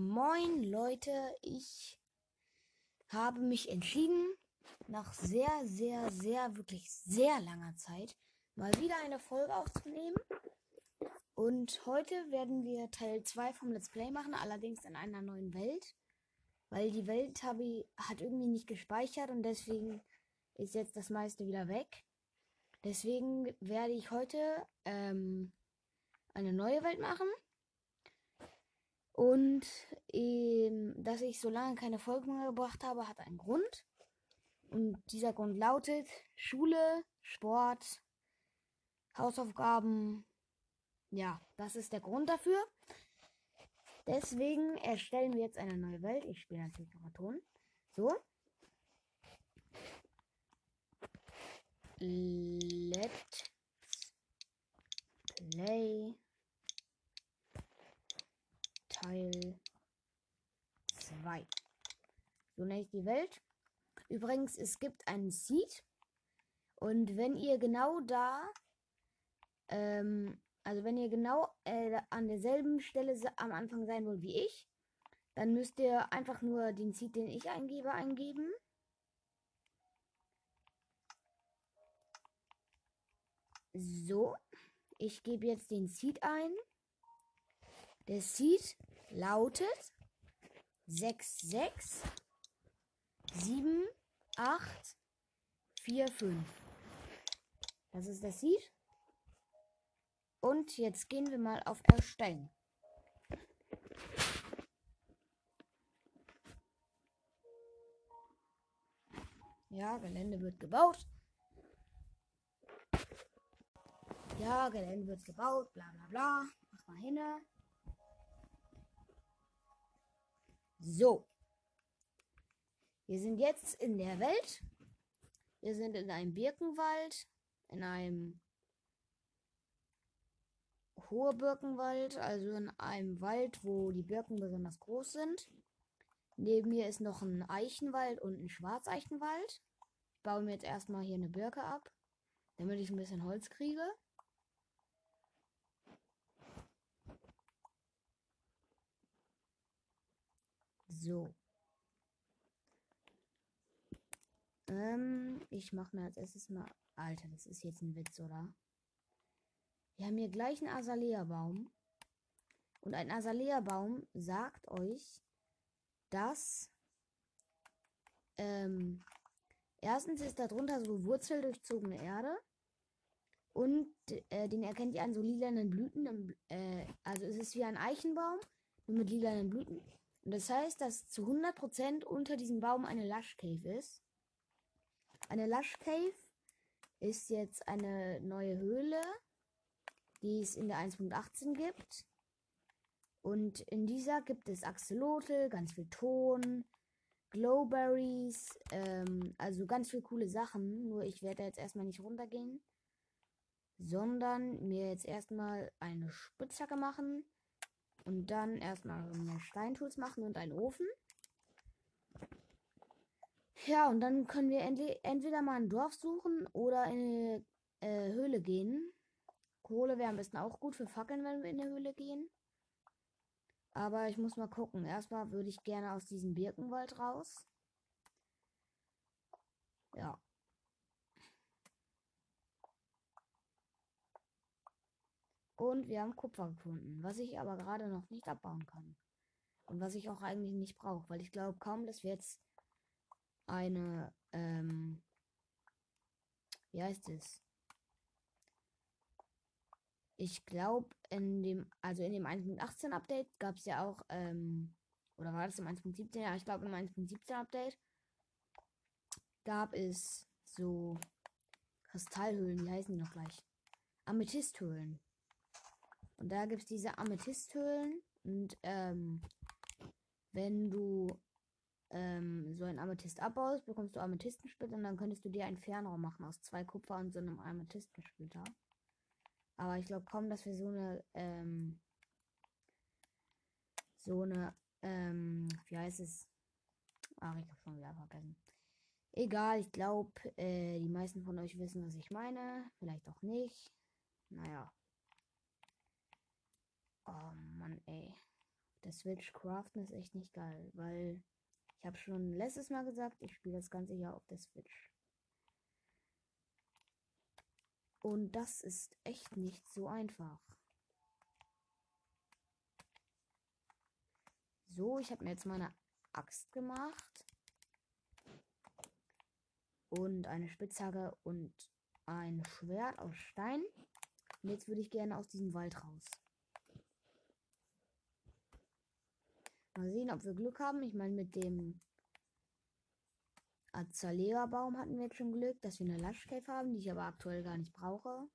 Moin Leute, ich habe mich entschieden, nach sehr, sehr, sehr, wirklich sehr langer Zeit mal wieder eine Folge aufzunehmen. Und heute werden wir Teil 2 vom Let's Play machen, allerdings in einer neuen Welt. Weil die Welt habe, hat irgendwie nicht gespeichert und deswegen ist jetzt das meiste wieder weg. Deswegen werde ich heute ähm, eine neue Welt machen. Und ähm, dass ich so lange keine Folgen mehr gebracht habe, hat einen Grund. Und dieser Grund lautet Schule, Sport, Hausaufgaben. Ja, das ist der Grund dafür. Deswegen erstellen wir jetzt eine neue Welt. Ich spiele natürlich noch Ton. So. Let's play Teil 2. So nenne ich die Welt. Übrigens, es gibt einen Seed. Und wenn ihr genau da, ähm, also wenn ihr genau äh, an derselben Stelle am Anfang sein wollt wie ich, dann müsst ihr einfach nur den Seed, den ich eingebe, eingeben. So, ich gebe jetzt den Seed ein. Der Seed lautet 6, 6, 7, 8, 4, 5. Das ist der Seed. Und jetzt gehen wir mal auf Erstellen. Ja, Gelände wird gebaut. Ja, Gelände wird gebaut, bla bla bla. Mach mal hin. So. Wir sind jetzt in der Welt. Wir sind in einem Birkenwald, in einem hohe Birkenwald, also in einem Wald, wo die Birken besonders groß sind. Neben mir ist noch ein Eichenwald und ein Schwarzeichenwald. Ich baue mir jetzt erstmal hier eine Birke ab, damit ich ein bisschen Holz kriege. So. Ähm, ich mache mir als erstes mal. Alter, das ist jetzt ein Witz, oder? Wir haben hier gleich einen Azalea-Baum. Und ein Azalea-Baum sagt euch, dass ähm, erstens ist darunter so wurzeldurchzogene Erde. Und äh, den erkennt ihr an so lilanen Blüten. Äh, also es ist wie ein Eichenbaum, nur mit lilanen Blüten. Das heißt, dass zu 100% unter diesem Baum eine Lush Cave ist. Eine Lush Cave ist jetzt eine neue Höhle, die es in der 1.18 gibt. Und in dieser gibt es Axolotl, ganz viel Ton, Glowberries, ähm, also ganz viele coole Sachen. Nur ich werde jetzt erstmal nicht runtergehen, sondern mir jetzt erstmal eine Spitzhacke machen und dann erstmal mehr Steintools machen und einen Ofen. Ja, und dann können wir entweder mal ein Dorf suchen oder in eine äh, Höhle gehen. Kohle wäre am besten auch gut für Fackeln, wenn wir in eine Höhle gehen. Aber ich muss mal gucken. Erstmal würde ich gerne aus diesem Birkenwald raus. Ja. Und wir haben Kupfer gefunden, was ich aber gerade noch nicht abbauen kann. Und was ich auch eigentlich nicht brauche, weil ich glaube kaum, dass wir jetzt eine, ähm, wie heißt es? Ich glaube, in dem, also in dem 1.18 Update gab es ja auch, ähm, oder war das im 1.17? Ja, ich glaube im 1.17 Update gab es so Kristallhöhlen, wie heißen die noch gleich? Amethysthöhlen. Und da gibt es diese Amethysthöhlen. Und ähm, wenn du ähm, so ein Amethyst abbaust, bekommst du Amethystensplitter und dann könntest du dir einen Fernraum machen aus zwei Kupfer und so einem Amethystensplitter. Aber ich glaube kaum, dass wir so eine, ähm, so eine, ähm, wie heißt es? Ach, ich habe schon wieder vergessen. Egal, ich glaube, äh, die meisten von euch wissen, was ich meine. Vielleicht auch nicht. Naja. Oh Mann, ey. Der Switch craften ist echt nicht geil, weil ich habe schon letztes Mal gesagt, ich spiele das ganze Jahr auf der Switch. Und das ist echt nicht so einfach. So, ich habe mir jetzt meine Axt gemacht. Und eine Spitzhacke und ein Schwert aus Stein. Und jetzt würde ich gerne aus diesem Wald raus. Mal sehen, ob wir Glück haben. Ich meine, mit dem Azalea-Baum hatten wir jetzt schon Glück, dass wir eine Lush Cave haben, die ich aber aktuell gar nicht brauche.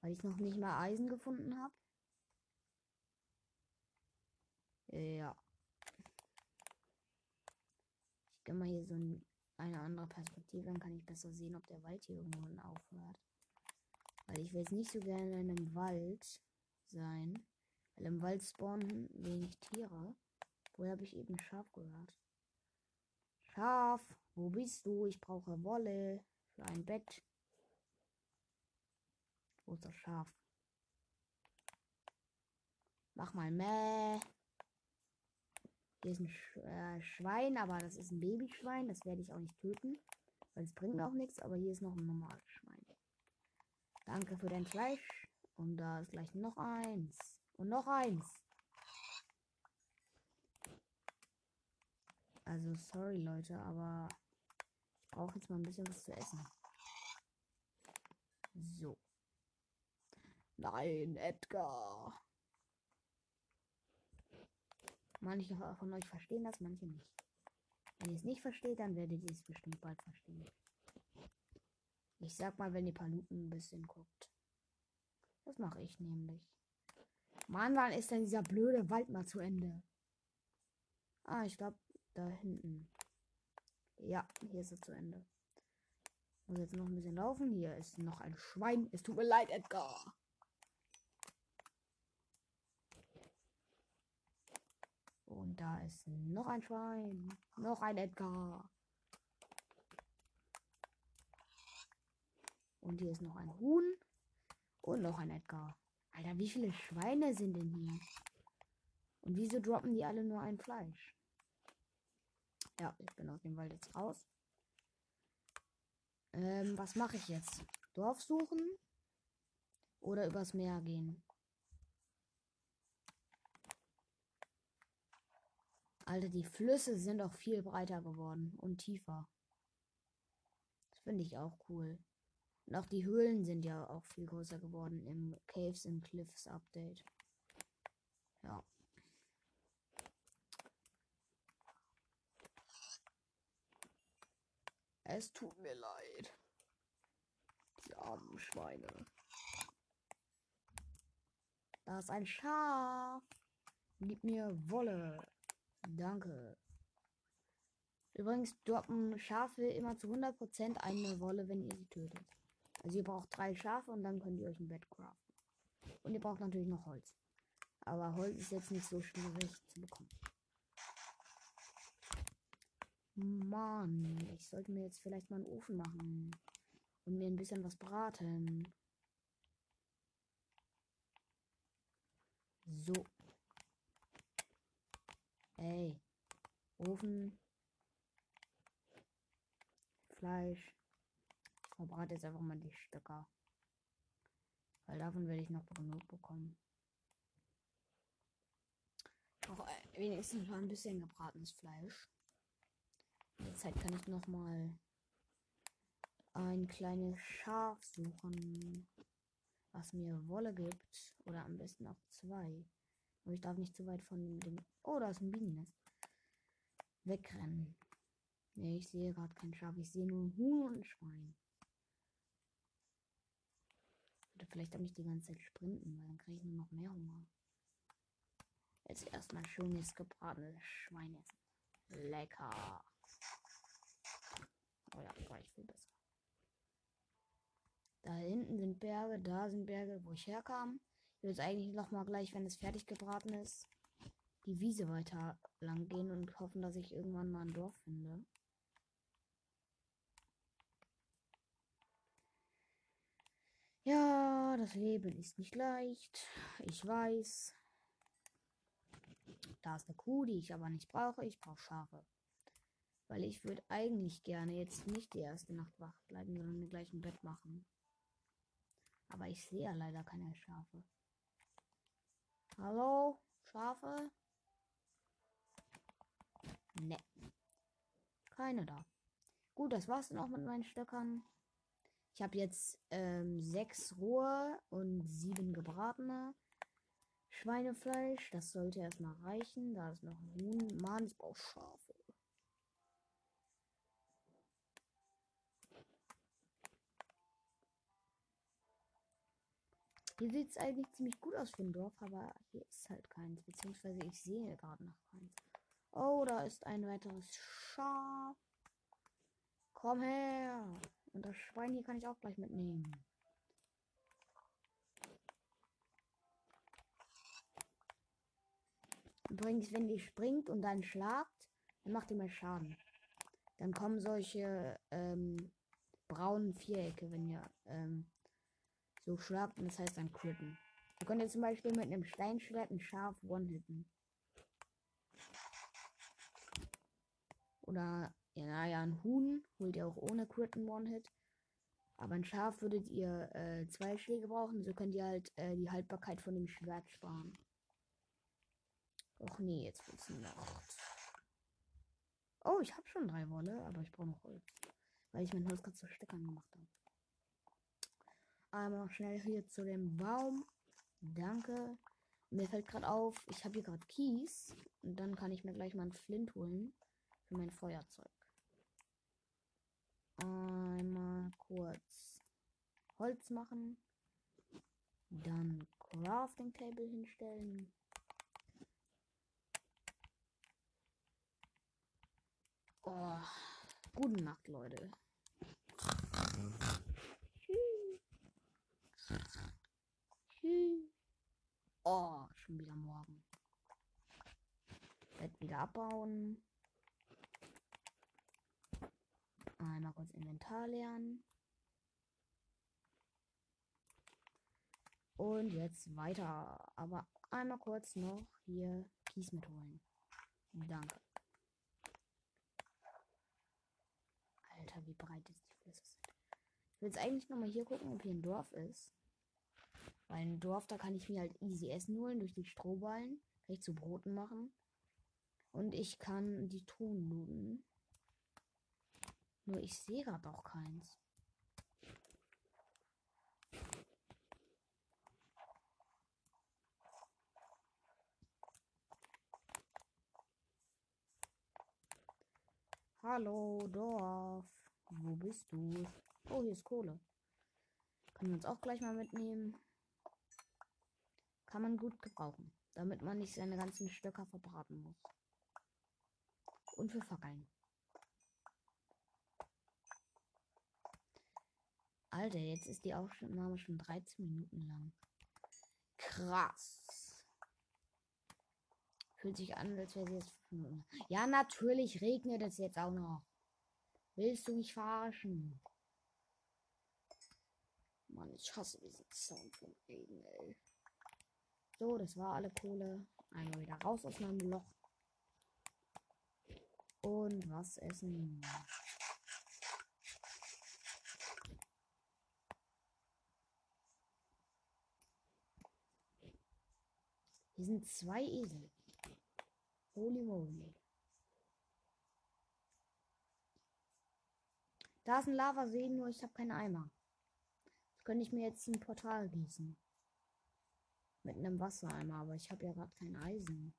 Weil ich noch nicht mal Eisen gefunden habe. Ja. Ich gehe mal hier so ein, eine andere Perspektive, dann kann ich besser sehen, ob der Wald hier irgendwo aufhört. Weil ich will jetzt nicht so gerne in einem Wald sein. Weil im Wald spawnen wenig Tiere. Woher habe ich eben Schaf gehört? Schaf, wo bist du? Ich brauche Wolle für ein Bett. Wo ist das Schaf? Mach mal Mäh. Hier ist ein Sch äh, Schwein, aber das ist ein Babyschwein. Das werde ich auch nicht töten. Weil es bringt auch nichts. Aber hier ist noch ein normales Schwein. Danke für dein Fleisch. Und da ist gleich noch eins. Und noch eins. Also sorry Leute, aber ich brauche jetzt mal ein bisschen was zu essen. So. Nein, Edgar. Manche von euch verstehen das, manche nicht. Wenn ihr es nicht versteht, dann werdet ihr es bestimmt bald verstehen. Ich sag mal, wenn ihr Paluten ein bisschen guckt. Das mache ich nämlich. Mann, wann ist denn dieser blöde Wald mal zu Ende? Ah, ich glaube, da hinten. Ja, hier ist es zu Ende. Muss jetzt noch ein bisschen laufen. Hier ist noch ein Schwein. Es tut mir leid, Edgar. Und da ist noch ein Schwein. Noch ein Edgar. Und hier ist noch ein Huhn. Und noch ein Edgar. Alter, wie viele Schweine sind denn hier? Und wieso droppen die alle nur ein Fleisch? Ja, ich bin aus dem Wald jetzt raus. Ähm, was mache ich jetzt? Dorf suchen? Oder übers Meer gehen? Alter, die Flüsse sind auch viel breiter geworden und tiefer. Das finde ich auch cool. Und auch die Höhlen sind ja auch viel größer geworden im Caves and Cliffs Update. Ja. Es tut mir leid. Die armen Schweine. Da ist ein Schaf. Gib mir Wolle. Danke. Übrigens droppen Schafe immer zu 100% eine Wolle, wenn ihr sie tötet. Also ihr braucht drei Schafe und dann könnt ihr euch ein Bett craften. Und ihr braucht natürlich noch Holz. Aber Holz ist jetzt nicht so schwierig zu bekommen. Mann, ich sollte mir jetzt vielleicht mal einen Ofen machen und mir ein bisschen was braten. So. Ey. Ofen. Fleisch. Verbrate jetzt einfach mal die Stöcker. Weil davon werde ich noch genug bekommen. Auch wenigstens mal ein bisschen gebratenes Fleisch. In der Zeit kann ich noch mal ein kleines Schaf suchen, was mir Wolle gibt. Oder am besten auch zwei. Aber ich darf nicht zu weit von dem. Oh, da ist ein Bienennest. Wegrennen. Nee, ich sehe gerade kein Schaf. Ich sehe nur Huhn und ein Schwein. Oder vielleicht auch nicht die ganze Zeit sprinten, weil dann kriege ich nur noch mehr Hunger. Jetzt erstmal schönes gebratenes Schwein essen. Lecker. Oh ja, war ich viel besser. Da hinten sind Berge, da sind Berge, wo ich herkam. Ich jetzt eigentlich noch mal gleich, wenn es fertig gebraten ist, die Wiese weiter lang gehen und hoffen, dass ich irgendwann mal ein Dorf finde. Ja, das Leben ist nicht leicht. Ich weiß. Da ist eine Kuh, die ich aber nicht brauche. Ich brauche Schafe. Weil ich würde eigentlich gerne jetzt nicht die erste Nacht wach bleiben, sondern mir gleich ein Bett machen. Aber ich sehe ja leider keine Schafe. Hallo? Schafe? Ne. Keine da. Gut, das war's dann auch mit meinen Stöckern. Ich habe jetzt ähm, sechs rohe und sieben gebratene Schweinefleisch. Das sollte erstmal reichen. Da ist noch ein Huhn. Mann, ich brauche Schafe. Hier sieht es eigentlich ziemlich gut aus für ein Dorf, aber hier ist halt keins. Beziehungsweise ich sehe gerade noch keins. Oh, da ist ein weiteres Schaf. Komm her. Und das Schwein hier kann ich auch gleich mitnehmen. Übrigens, wenn die springt und dann schlagt, dann macht die mal Schaden. Dann kommen solche ähm, braunen Vierecke, wenn ihr ähm, so schlagt. Und das heißt dann critten. Ihr könnt jetzt zum Beispiel mit einem Steinschwert ein Schaf one-hitten. Oder, ja, naja, ein Huhn holt ihr auch ohne Critten One-Hit. Aber ein Schaf würdet ihr äh, zwei Schläge brauchen. So könnt ihr halt äh, die Haltbarkeit von dem Schwert sparen. Och nee, jetzt wird's Nacht. Oh, ich habe schon drei Wolle, aber ich brauche noch Holz. Weil ich mein Holz gerade zu Steckern gemacht habe. Einmal noch schnell hier zu dem Baum. Danke. Mir fällt gerade auf, ich habe hier gerade Kies. Und dann kann ich mir gleich mal einen Flint holen. Für mein Feuerzeug. Einmal kurz Holz machen. Dann Crafting Table hinstellen. Oh, gute Nacht, Leute. Oh, schon wieder morgen. Bett wieder abbauen. Einmal kurz Inventar lernen. Und jetzt weiter. Aber einmal kurz noch hier Kies mitholen. Danke. Alter, wie breit ist die sind. Ich will jetzt eigentlich nochmal hier gucken, ob hier ein Dorf ist. Weil ein Dorf, da kann ich mir halt easy Essen holen durch die Strohballen. Kann ich zu Broten machen. Und ich kann die Ton looten. Nur ich sehe gerade auch keins. Hallo, Dorf. Wo bist du? Oh, hier ist Kohle. Können wir uns auch gleich mal mitnehmen. Kann man gut gebrauchen. Damit man nicht seine ganzen Stöcker verbraten muss. Und für Fackeln. Alter, jetzt ist die Aufnahme schon 13 Minuten lang. Krass. Fühlt sich an, als wäre sie jetzt 5 Minuten. Ja, natürlich regnet es jetzt auch noch. Willst du mich verarschen? Mann, ich hasse diesen Sound von Regen, ey. So, das war alle Kohle. Einmal wieder raus aus meinem Loch. Und was essen. Hier sind zwei Esel. Holy moly. Da ist ein Lavasee, nur ich habe keine Eimer. Das könnte ich mir jetzt ein Portal gießen. Mit einem Wassereimer, aber ich habe ja gerade kein Eisen.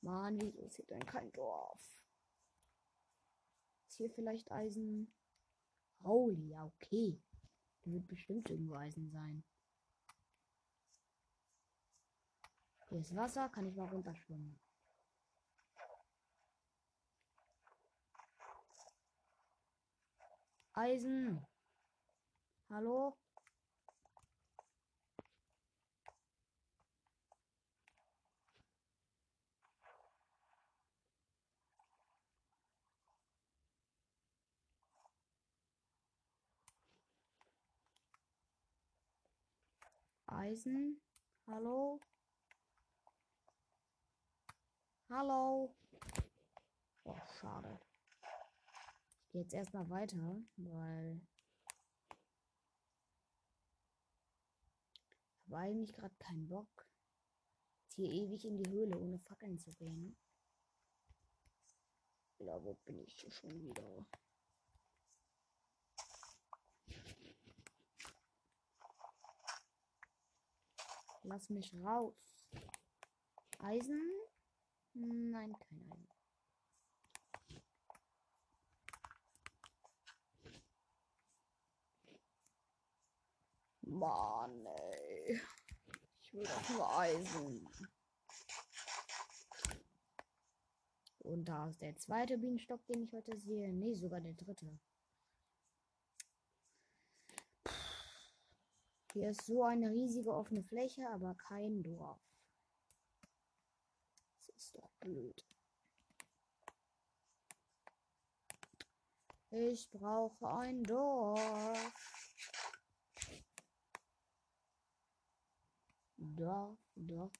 Mann, wieso ist hier denn kein Dorf? Ist hier vielleicht Eisen? Holy, ja, okay. Da wird bestimmt irgendwo Eisen sein. Hier ist Wasser, kann ich mal runterschwimmen. Eisen. Hallo? Eisen. Hallo? Hallo? Oh, schade. Ich gehe jetzt erstmal weiter, weil. Ich habe eigentlich gerade keinen Bock, hier ewig in die Höhle ohne Fackeln zu gehen. Ja, wo bin ich schon wieder? Lass mich raus. Eisen? Nein, kein Eisen. Mann, ey. Ich will doch nur Eisen. Und da ist der zweite Bienenstock, den ich heute sehe. Nee, sogar der dritte. Hier ist so eine riesige offene Fläche, aber kein Dorf. Das ist doch blöd. Ich brauche ein Dorf. Dorf, Dorf.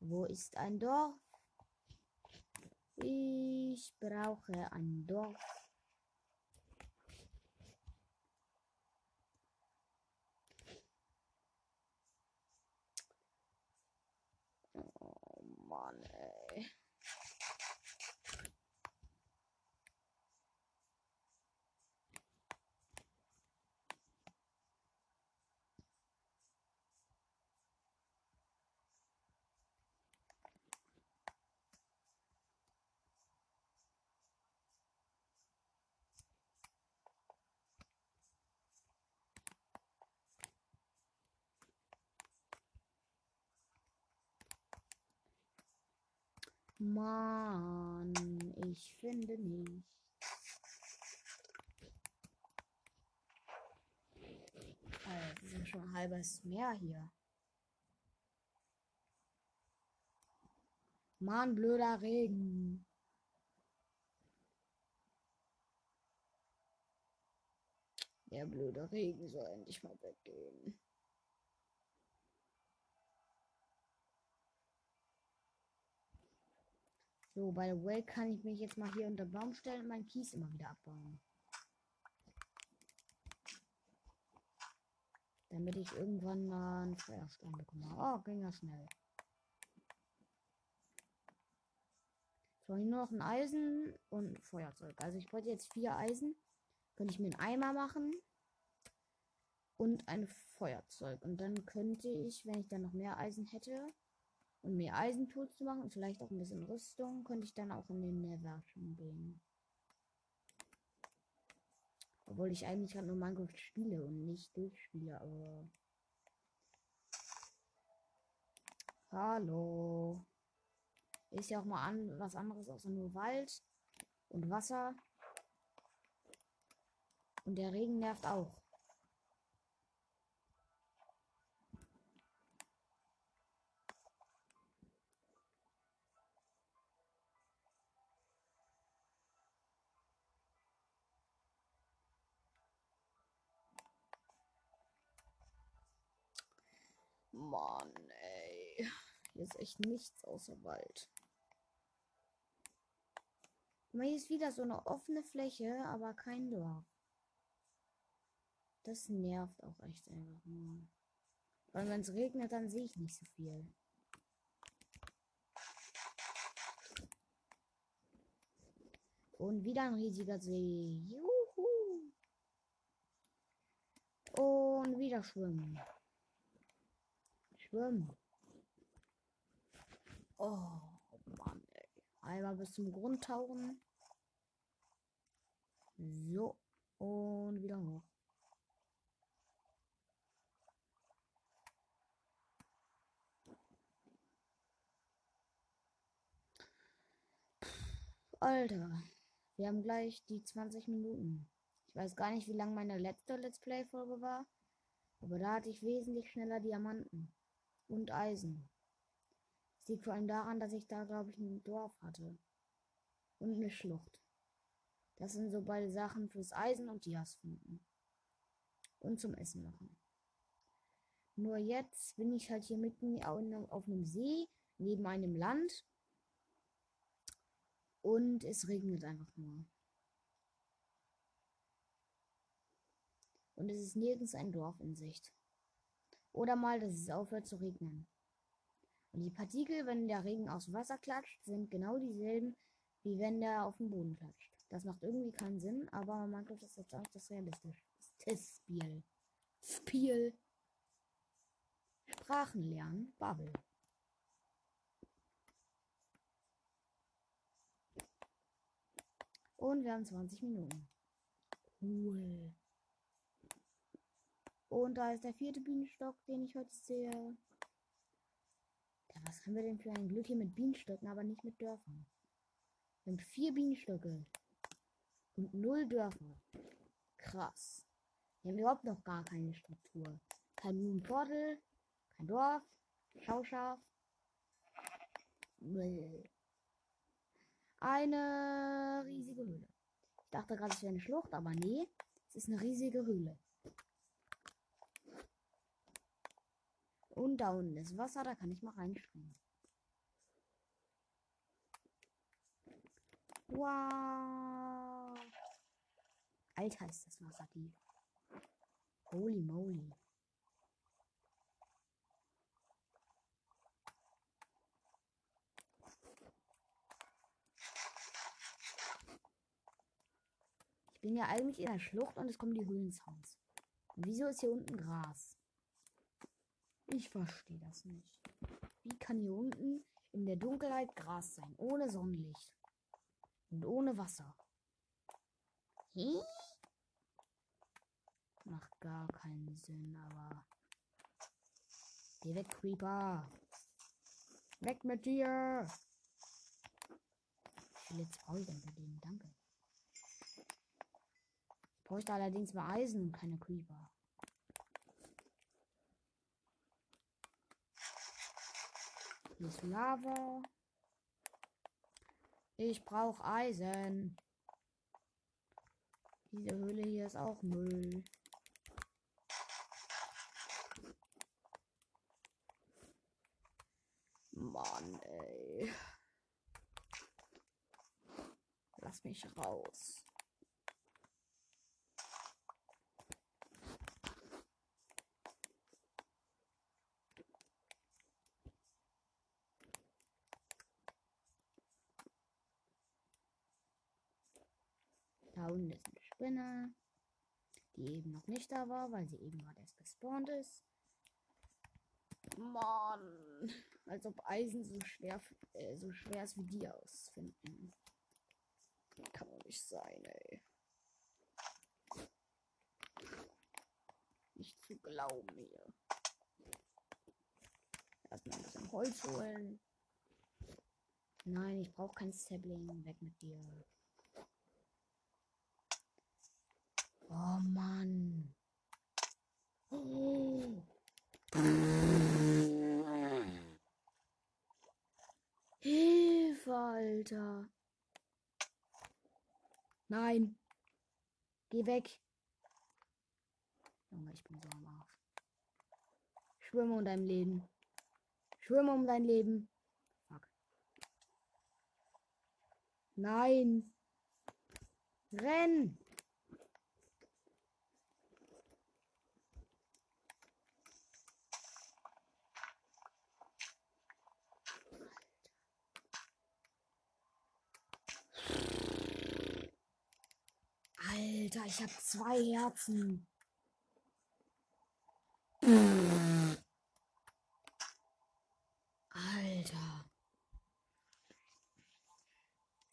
Wo ist ein Dorf? Ich brauche ein Dorf. Oh Mann, ey. Mann, ich finde nicht. Alter, das schon ein halbes Meer hier. Mann, blöder Regen. Der blöde Regen soll endlich mal weggehen. So, by the way, kann ich mich jetzt mal hier unter Baum stellen und meinen Kies immer wieder abbauen. Damit ich irgendwann mal einen Feuerstein bekomme. Oh, ging ja schnell. So, nur noch ein Eisen und ein Feuerzeug. Also ich wollte jetzt vier Eisen. Könnte ich mir einen Eimer machen. Und ein Feuerzeug. Und dann könnte ich, wenn ich dann noch mehr Eisen hätte, und mehr Eisentools zu machen und vielleicht auch ein bisschen Rüstung, könnte ich dann auch in den Nether schon gehen. Obwohl ich eigentlich gerade nur Minecraft spiele und nicht durchspiele, aber. Hallo. Ist ja auch mal an was anderes außer nur Wald und Wasser. Und der Regen nervt auch. Mann, ey. Hier ist echt nichts außer Wald. Hier ist wieder so eine offene Fläche, aber kein Dorf. Das nervt auch echt einfach nur. Weil wenn es regnet, dann sehe ich nicht so viel. Und wieder ein riesiger See. Juhu. Und wieder schwimmen schwimmen. Oh Mann, ey. Einmal bis zum Grund tauchen. So. Und wieder hoch. Alter, wir haben gleich die 20 Minuten. Ich weiß gar nicht, wie lang meine letzte Let's Play-Folge war, aber da hatte ich wesentlich schneller Diamanten und Eisen. Das liegt vor allem daran, dass ich da, glaube ich, ein Dorf hatte. Und eine Schlucht. Das sind so beide Sachen fürs Eisen und Dias finden. Und zum Essen machen. Nur jetzt bin ich halt hier mitten auf einem See, neben einem Land. Und es regnet einfach nur. Und es ist nirgends ein Dorf in Sicht. Oder mal, dass es aufhört zu regnen. Und die Partikel, wenn der Regen aufs Wasser klatscht, sind genau dieselben, wie wenn der auf den Boden klatscht. Das macht irgendwie keinen Sinn, aber das ist auch das realistisch. Das Spiel. Spiel. Sprachen lernen. Bubble. Und wir haben 20 Minuten. Cool. Und da ist der vierte Bienenstock, den ich heute sehe. Ja, was haben wir denn für ein Glück hier mit Bienenstöcken, aber nicht mit Dörfern? Wir haben vier Bienenstöcke. Und null Dörfer. Krass. Wir haben überhaupt noch gar keine Struktur. Kein Blumenviertel, kein Dorf, Schauschaf. Eine riesige Höhle. Ich dachte gerade, es wäre eine Schlucht, aber nee, es ist eine riesige Höhle. Und da unten ist Wasser, da kann ich mal reinspringen. Wow. Alter, ist das Wasser tief. Holy moly. Ich bin ja eigentlich in der Schlucht und es kommen die Höhlensounds. Und wieso ist hier unten Gras? Ich verstehe das nicht. Wie kann hier unten in der Dunkelheit Gras sein, ohne Sonnenlicht und ohne Wasser? Hm? Macht gar keinen Sinn, aber. Geh weg, Creeper. Weg mit dir. Wie viel jetzt brauche ich denn für den? Danke. Ich bräuchte allerdings mal Eisen und keine Creeper. Ist Lava. Ich brauche Eisen. Diese Höhle hier ist auch Müll. Mann, ey. Lass mich raus. Da ist eine Spinne, die eben noch nicht da war, weil sie eben gerade erst gespawnt ist. Mann, als ob Eisen so schwer, äh, so schwer ist wie die ausfinden. Kann doch nicht sein, ey. Nicht zu glauben hier. Erstmal ein bisschen Holz holen. Nein, ich brauche kein Sapling. Weg mit dir. Oh Mann. Oh. Hilfe, Alter. Nein. Geh weg. Junge, ich bin so am Arsch. Schwimme um dein Leben. Schwimme um dein Leben. Fuck. Nein. Renn. Alter, ich habe zwei Herzen. Alter.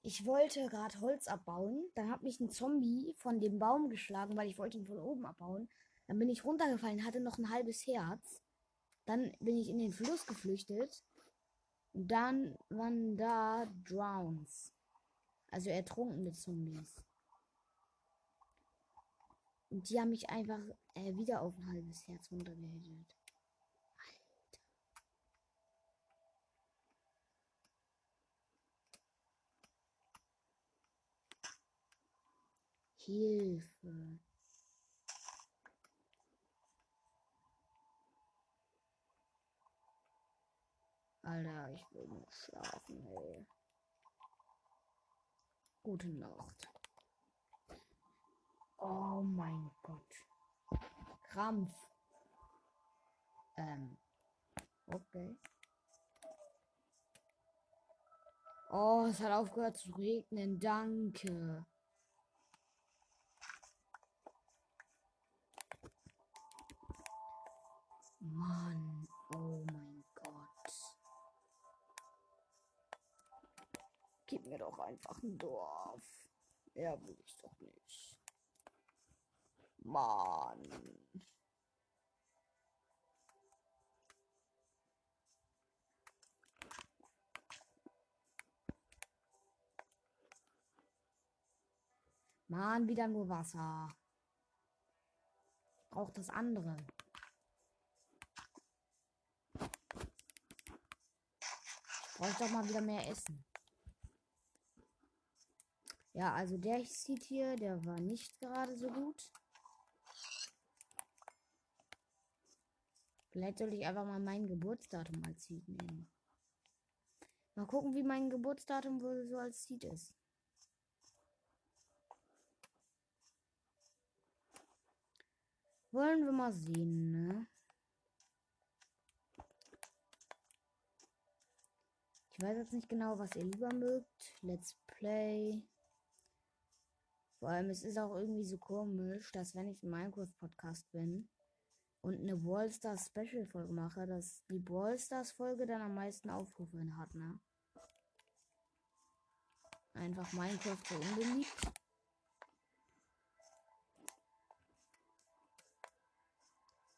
Ich wollte gerade Holz abbauen. Dann hat mich ein Zombie von dem Baum geschlagen, weil ich wollte ihn von oben abbauen. Dann bin ich runtergefallen, hatte noch ein halbes Herz. Dann bin ich in den Fluss geflüchtet. Und dann waren da Drowns. Also ertrunkene Zombies. Und die haben mich einfach äh, wieder auf ein halbes Herz runtergehittet. Alter. Hilfe. Alter, ich will nur schlafen, ey. Gute Nacht. Oh mein Gott. Krampf. Ähm. Okay. Oh, es hat aufgehört zu regnen. Danke. Mann, oh mein Gott. Gib mir doch einfach ein Dorf. Ja, will ich doch nicht. Mann. Mann, wieder nur Wasser. Braucht das andere. Brauche doch mal wieder mehr Essen. Ja, also der sieht hier, der war nicht gerade so gut. Vielleicht soll ich einfach mal mein Geburtsdatum als Seed nehmen. Mal gucken, wie mein Geburtsdatum wohl so als Seed ist. Wollen wir mal sehen, ne? Ich weiß jetzt nicht genau, was ihr lieber mögt. Let's Play. Vor allem, es ist auch irgendwie so komisch, dass wenn ich ein Minecraft-Podcast bin und eine Wallstars Special-Folge mache, dass die Wallstars-Folge dann am meisten Aufrufe hat, ne? Einfach Minecraft so unbeliebt.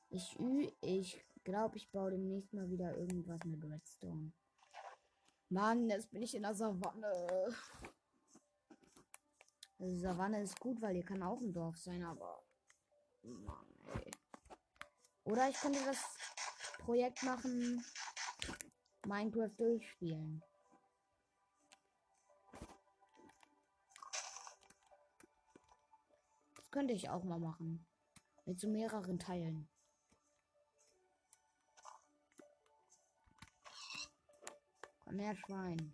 Ich ich glaube, ich baue demnächst mal wieder irgendwas mit Redstone. Mann, jetzt bin ich in der Savanne. Die Savanne ist gut, weil hier kann auch ein Dorf sein, aber. Mann, ey. Oder ich könnte das Projekt machen. Minecraft durchspielen. Das könnte ich auch mal machen. Mit so mehreren Teilen. Mehr Schwein.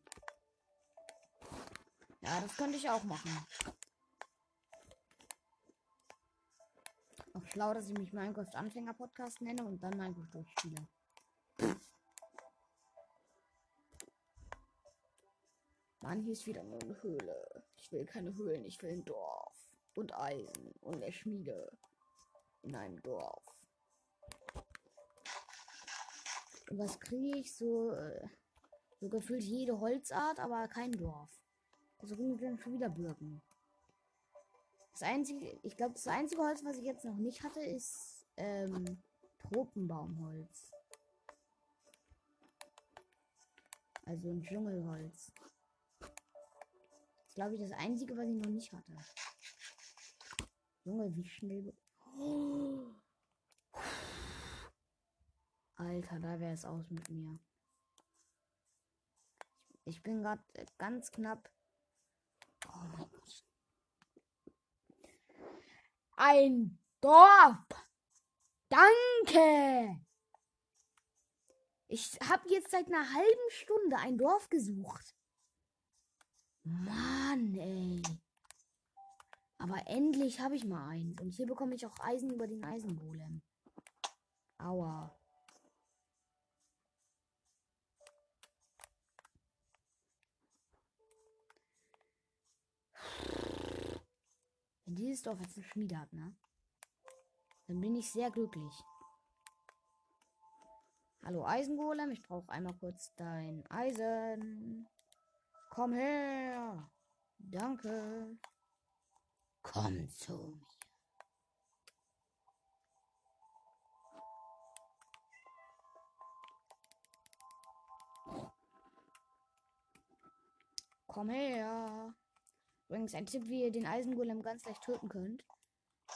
Ja, das könnte ich auch machen. Auch schlau, dass ich mich Minecraft Anfänger Podcast nenne und dann Minecraft durchspiele. Mann, hier ist wieder nur eine Höhle. Ich will keine Höhlen, ich will ein Dorf. Und Eisen und eine Schmiede. In einem Dorf. Und was kriege ich so? Äh so gefühlt jede Holzart, aber kein Dorf. Also kriegen wir schon wieder Birken. Das einzige, ich glaube, das einzige Holz, was ich jetzt noch nicht hatte, ist ähm, Tropenbaumholz. Also ein Dschungelholz. Das glaube ich, das einzige, was ich noch nicht hatte. Junge, wie schnell. Alter, da wäre es aus mit mir. Ich bin gerade ganz knapp. Oh mein Gott. Ein Dorf. Danke. Ich habe jetzt seit einer halben Stunde ein Dorf gesucht. Mann, ey. Aber endlich habe ich mal eins. Und hier bekomme ich auch Eisen über den Eisengolem. Aua. Wenn dieses Dorf jetzt eine Schmiede hat, ne? Dann bin ich sehr glücklich. Hallo Eisengolem, ich brauche einmal kurz dein Eisen. Komm her. Danke. Komm zu mir. Komm her. Übrigens ein Tipp, wie ihr den Eisengolem ganz leicht töten könnt.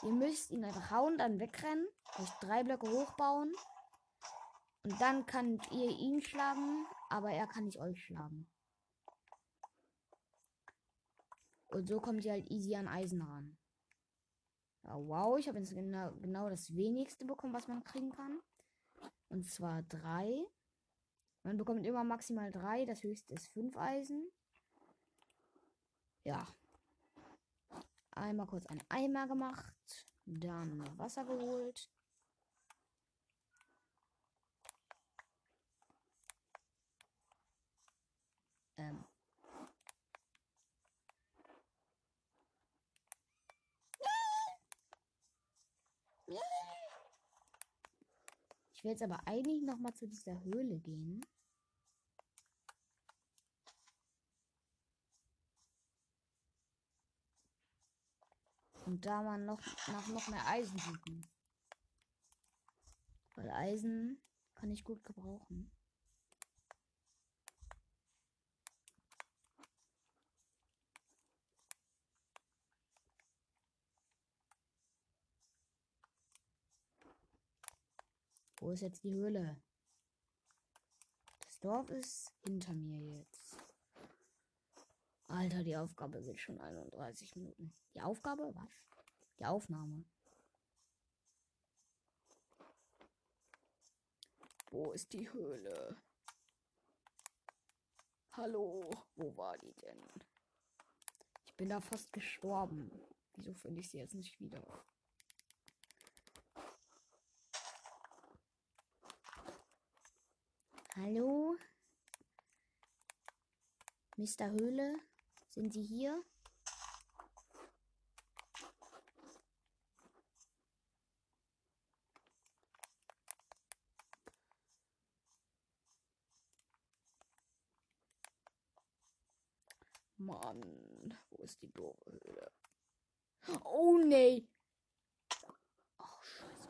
Ihr müsst ihn einfach hauen, dann wegrennen, euch drei Blöcke hochbauen und dann könnt ihr ihn schlagen, aber er kann nicht euch schlagen. Und so kommt ihr halt easy an Eisen ran. Ja, wow, ich habe jetzt genau, genau das wenigste bekommen, was man kriegen kann. Und zwar drei. Man bekommt immer maximal drei, das höchste ist fünf Eisen. Ja. Einmal kurz einen Eimer gemacht, dann Wasser geholt. Ähm. Ich will jetzt aber eigentlich noch mal zu dieser Höhle gehen. Und da man noch nach noch mehr Eisen suchen. Weil Eisen kann ich gut gebrauchen. Wo ist jetzt die Höhle? Das Dorf ist hinter mir jetzt. Alter, die Aufgabe geht schon 31 Minuten. Die Aufgabe? Was? Die Aufnahme. Wo ist die Höhle? Hallo, wo war die denn? Ich bin da fast gestorben. Wieso finde ich sie jetzt nicht wieder? Hallo? Mr. Höhle? Sind Sie hier? Mann, wo ist die doofe Höhle? Oh nee. Oh Scheiße.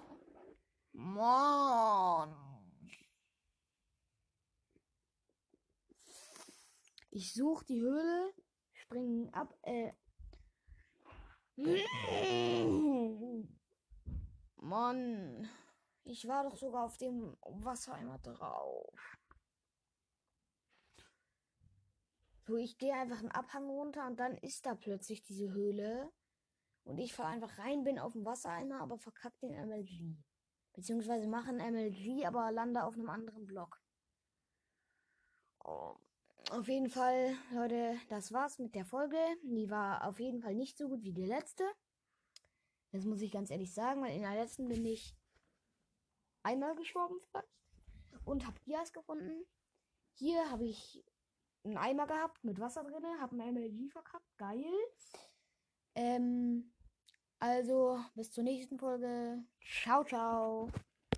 Mann. Ich suche die Höhle, springen ab, äh. Mann, ich war doch sogar auf dem Wassereimer drauf. So, ich gehe einfach einen Abhang runter und dann ist da plötzlich diese Höhle. Und ich fahre einfach rein, bin auf dem Wassereimer, aber verkackt den MLG. Beziehungsweise mache einen MLG, aber lande auf einem anderen Block. Oh. Auf jeden Fall, Leute, das war's mit der Folge. Die war auf jeden Fall nicht so gut wie die letzte. Das muss ich ganz ehrlich sagen, weil in der letzten bin ich einmal gestorben vielleicht und habe Dias gefunden. Hier habe ich einen Eimer gehabt mit Wasser drin, habe ein MLG verkackt, geil. Ähm, also bis zur nächsten Folge. Ciao, ciao.